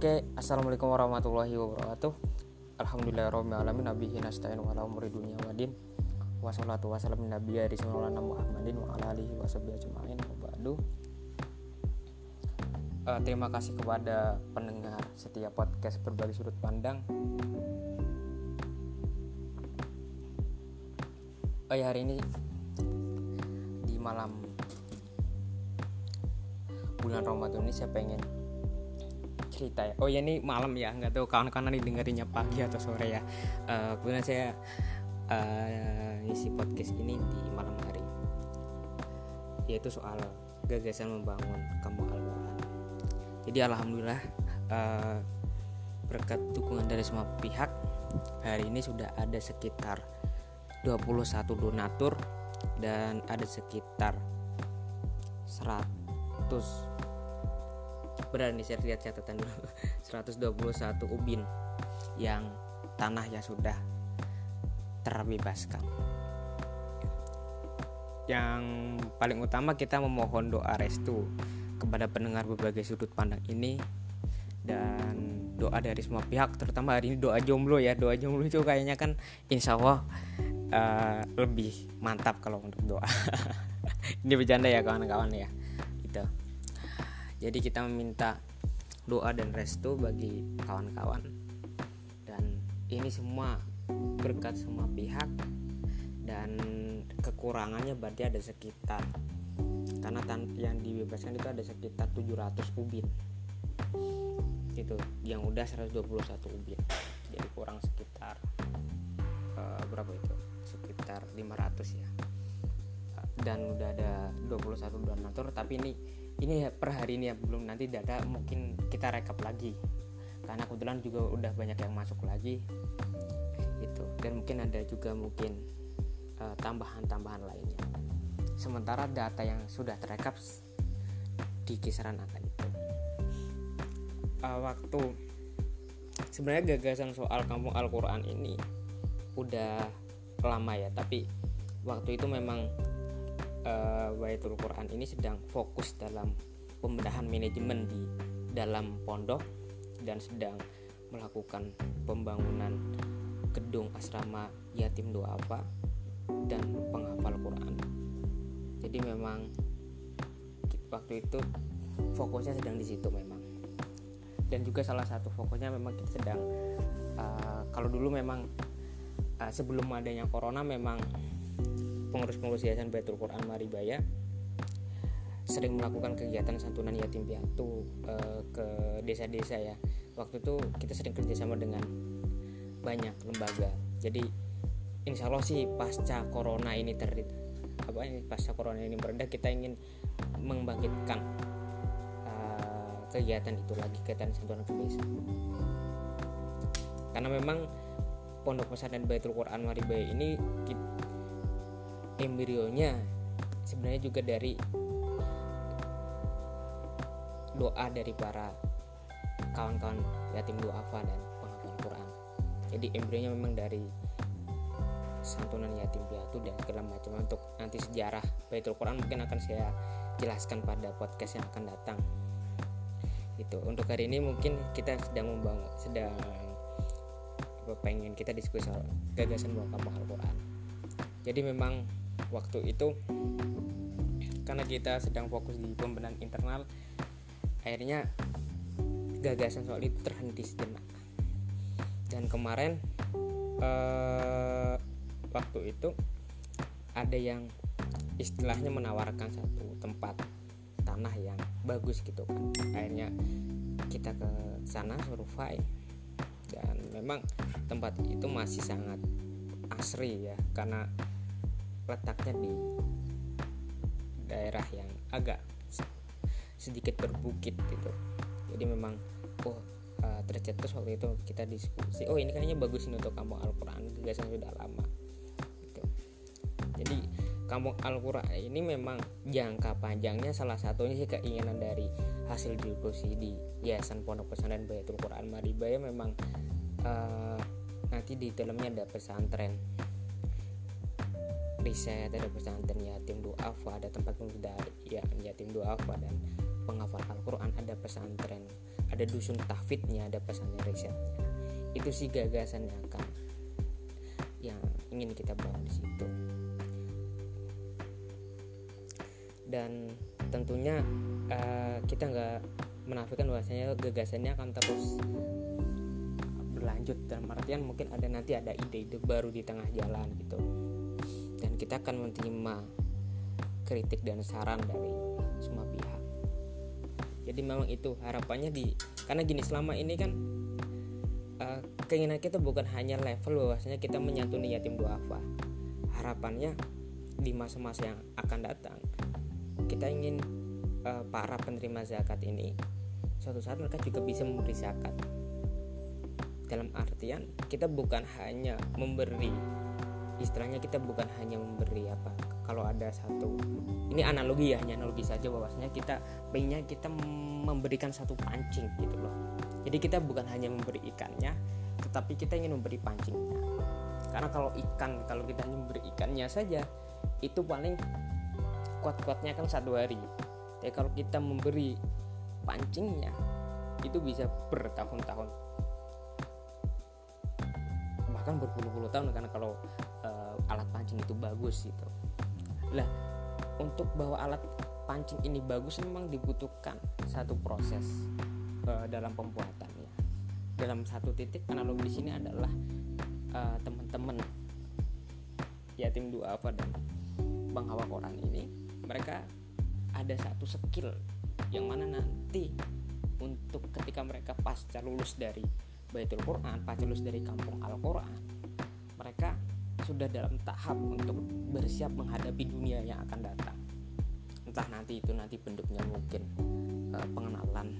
Oke, assalamualaikum warahmatullahi wabarakatuh. Alhamdulillahirobbilalamin nabihi nasta'in wa ala umuri dunya wadin. Wassalatu wassalamu nabi dari sallallahu Muhammadin wa ala alihi washabihi ajmain. Uh, terima kasih kepada pendengar setiap podcast berbagi sudut pandang. Oh ya hari ini di malam bulan Ramadan ini saya pengen cerita ya. Oh ya ini malam ya nggak tahu kawan-kawan ini dengerinnya pagi atau sore ya. Uh, kebetulan saya uh, ngisi podcast ini di malam hari. Yaitu soal gagasan membangun kampung al jadi alhamdulillah uh, berkat dukungan dari semua pihak hari ini sudah ada sekitar 21 donatur dan ada sekitar 100 benar nih saya lihat catatan dulu. 121 ubin yang tanah yang sudah terbebaskan. Yang paling utama kita memohon doa restu kepada pendengar berbagai sudut pandang ini dan doa dari semua pihak terutama hari ini doa jomblo ya. Doa jomblo itu kayaknya kan insya Allah uh, lebih mantap kalau untuk doa. Ini bercanda ya kawan-kawan ya. Itu jadi kita meminta doa dan restu bagi kawan-kawan. Dan ini semua berkat semua pihak dan kekurangannya berarti ada sekitar karena tan yang dibebaskan itu ada sekitar 700 ubin itu yang udah 121 ubin jadi kurang sekitar uh, berapa itu? Sekitar 500 ya. Dan udah ada 21 donatur tapi ini ini per hari ini ya belum nanti data mungkin kita rekap lagi. Karena kebetulan juga udah banyak yang masuk lagi. Itu dan mungkin ada juga mungkin tambahan tambahan-tambahan lainnya. Sementara data yang sudah terekap di kisaran angka itu? Uh, waktu sebenarnya gagasan soal kampung Al-Quran ini udah lama ya tapi waktu itu memang uh, Baitul Quran ini sedang fokus dalam pembedahan manajemen di dalam pondok dan sedang melakukan pembangunan gedung asrama yatim apa dan penghafal Quran. Jadi memang waktu itu fokusnya sedang di situ memang. Dan juga salah satu fokusnya memang kita sedang uh, kalau dulu memang uh, sebelum adanya corona memang pengurus-pengurus Yayasan Baitul Quran Maribaya sering melakukan kegiatan santunan yatim piatu e, ke desa-desa ya. Waktu itu kita sering kerjasama dengan banyak lembaga. Jadi insya Allah sih pasca corona ini ter apa ini pasca corona ini meredah kita ingin membangkitkan uh, kegiatan itu lagi kegiatan santunan ke desa. Karena memang pondok pesantren Baitul Quran Maribaya ini embrionya sebenarnya juga dari doa dari para kawan-kawan yatim duafa dan penghafal Quran. Jadi embrionya memang dari santunan yatim piatu dan segala macam untuk nanti sejarah Baitul Quran mungkin akan saya jelaskan pada podcast yang akan datang. Itu untuk hari ini mungkin kita sedang membangun sedang pengen kita diskusi soal gagasan bahwa Al-Quran. Jadi memang waktu itu karena kita sedang fokus di pembenahan internal akhirnya gagasan soal itu terhenti sejenak. Dan kemarin eh, waktu itu ada yang istilahnya menawarkan satu tempat tanah yang bagus gitu kan. Akhirnya kita ke sana survei dan memang tempat itu masih sangat asri ya karena letaknya di daerah yang agak sedikit berbukit gitu jadi memang oh uh, tercetus waktu itu kita diskusi oh ini kayaknya bagus ini untuk kampung Al-Quran gagasan sudah lama gitu. jadi kampung Al-Quran ini memang jangka panjangnya salah satunya sih keinginan dari hasil diskusi di Yayasan Pondok Pesantren Bayatul Quran Maribaya memang uh, nanti di dalamnya ada pesantren riset ada pesantren yatim duafa ada tempat pemuda ya yatim duafa dan penghafal Al-Quran ada pesantren ada dusun tahfidnya ada pesannya risetnya. Itu sih gagasan yang akan yang ingin kita bangun di situ. Dan tentunya uh, kita nggak menafikan bahwasanya gagasannya akan terus berlanjut dan artian mungkin ada nanti ada ide-ide baru di tengah jalan gitu kita akan menerima kritik dan saran dari semua pihak. Jadi memang itu harapannya di karena gini selama ini kan uh, keinginan kita bukan hanya level bahwasanya kita menyantuni yatim duafa harapannya di masa-masa yang akan datang kita ingin uh, para penerima zakat ini suatu saat mereka juga bisa memberi zakat. Dalam artian kita bukan hanya memberi istilahnya kita bukan hanya memberi apa kalau ada satu ini analogi ya hanya analogi saja bahwasanya kita pengennya kita memberikan satu pancing gitu loh. Jadi kita bukan hanya memberi ikannya tetapi kita ingin memberi pancingnya. Karena kalau ikan kalau kita hanya memberi ikannya saja itu paling kuat-kuatnya kan satu hari. Tapi kalau kita memberi pancingnya itu bisa bertahun-tahun bahkan berpuluh-puluh tahun karena kalau uh, alat pancing itu bagus gitu. Lah untuk bawa alat pancing ini bagus memang dibutuhkan satu proses uh, dalam pembuatannya dalam satu titik analog di sini adalah uh, teman-teman yatim duafa dan bang hawa koran ini mereka ada satu skill yang mana nanti untuk ketika mereka pasca lulus dari Baitul Quran, Paculus dari kampung Al-Quran, mereka sudah dalam tahap untuk bersiap menghadapi dunia yang akan datang. Entah nanti itu nanti bentuknya mungkin uh, pengenalan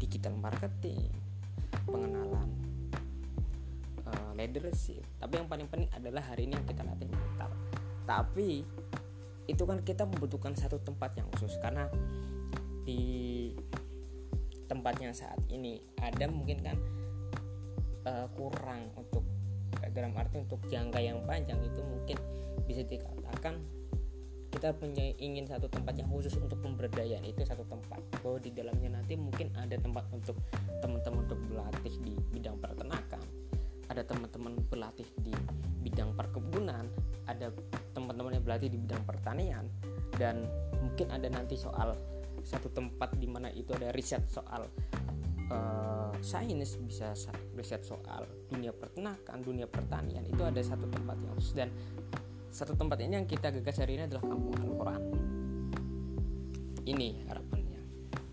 digital marketing, pengenalan uh, leadership. Tapi yang paling penting adalah hari ini yang kita latih mental. Tapi itu kan kita membutuhkan satu tempat yang khusus karena tempatnya saat ini. Ada mungkin kan uh, kurang untuk dalam arti untuk jangka yang panjang itu mungkin bisa dikatakan kita punya ingin satu tempat yang khusus untuk pemberdayaan itu satu tempat. Bahwa di dalamnya nanti mungkin ada tempat untuk teman-teman untuk berlatih di bidang peternakan ada teman-teman berlatih di bidang perkebunan ada teman-teman yang berlatih di bidang pertanian dan mungkin ada nanti soal satu tempat di mana itu ada riset soal uh, sains bisa riset soal dunia peternakan dunia pertanian itu ada satu tempat yang khusus. Dan satu tempat ini yang kita gagas hari ini adalah kampung Al-Quran. Ini harapannya.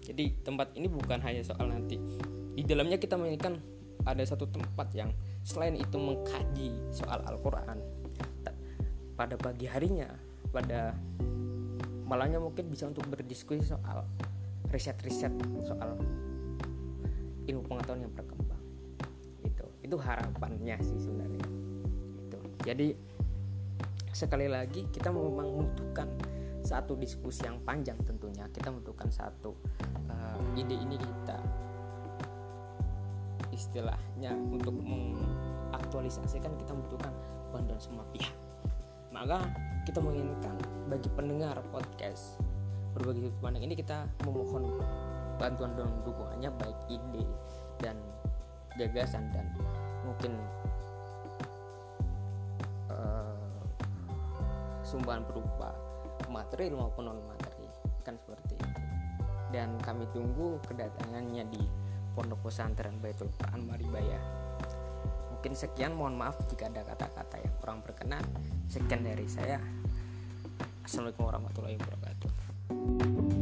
Jadi tempat ini bukan hanya soal nanti di dalamnya kita menginginkan ada satu tempat yang selain itu mengkaji soal Al-Quran pada pagi harinya pada malahnya mungkin bisa untuk berdiskusi soal riset-riset soal ilmu pengetahuan yang berkembang. Itu itu harapannya sih sebenarnya. Itu jadi sekali lagi kita memang membutuhkan satu diskusi yang panjang tentunya. Kita membutuhkan satu uh, ide ini kita istilahnya untuk mengaktualisasikan kita membutuhkan bantuan semua pihak. Maka kita menginginkan bagi pendengar podcast berbagi sudut pandang ini kita memohon bantuan dan dukungannya baik ide dan gagasan dan mungkin uh, sumbangan berupa materi maupun non materi kan seperti itu. Dan kami tunggu kedatangannya di Pondok Pesantren Baitul Quran Maribaya mungkin sekian. Mohon maaf jika ada kata-kata yang kurang berkenan. Sekian dari saya. Assalamualaikum warahmatullahi wabarakatuh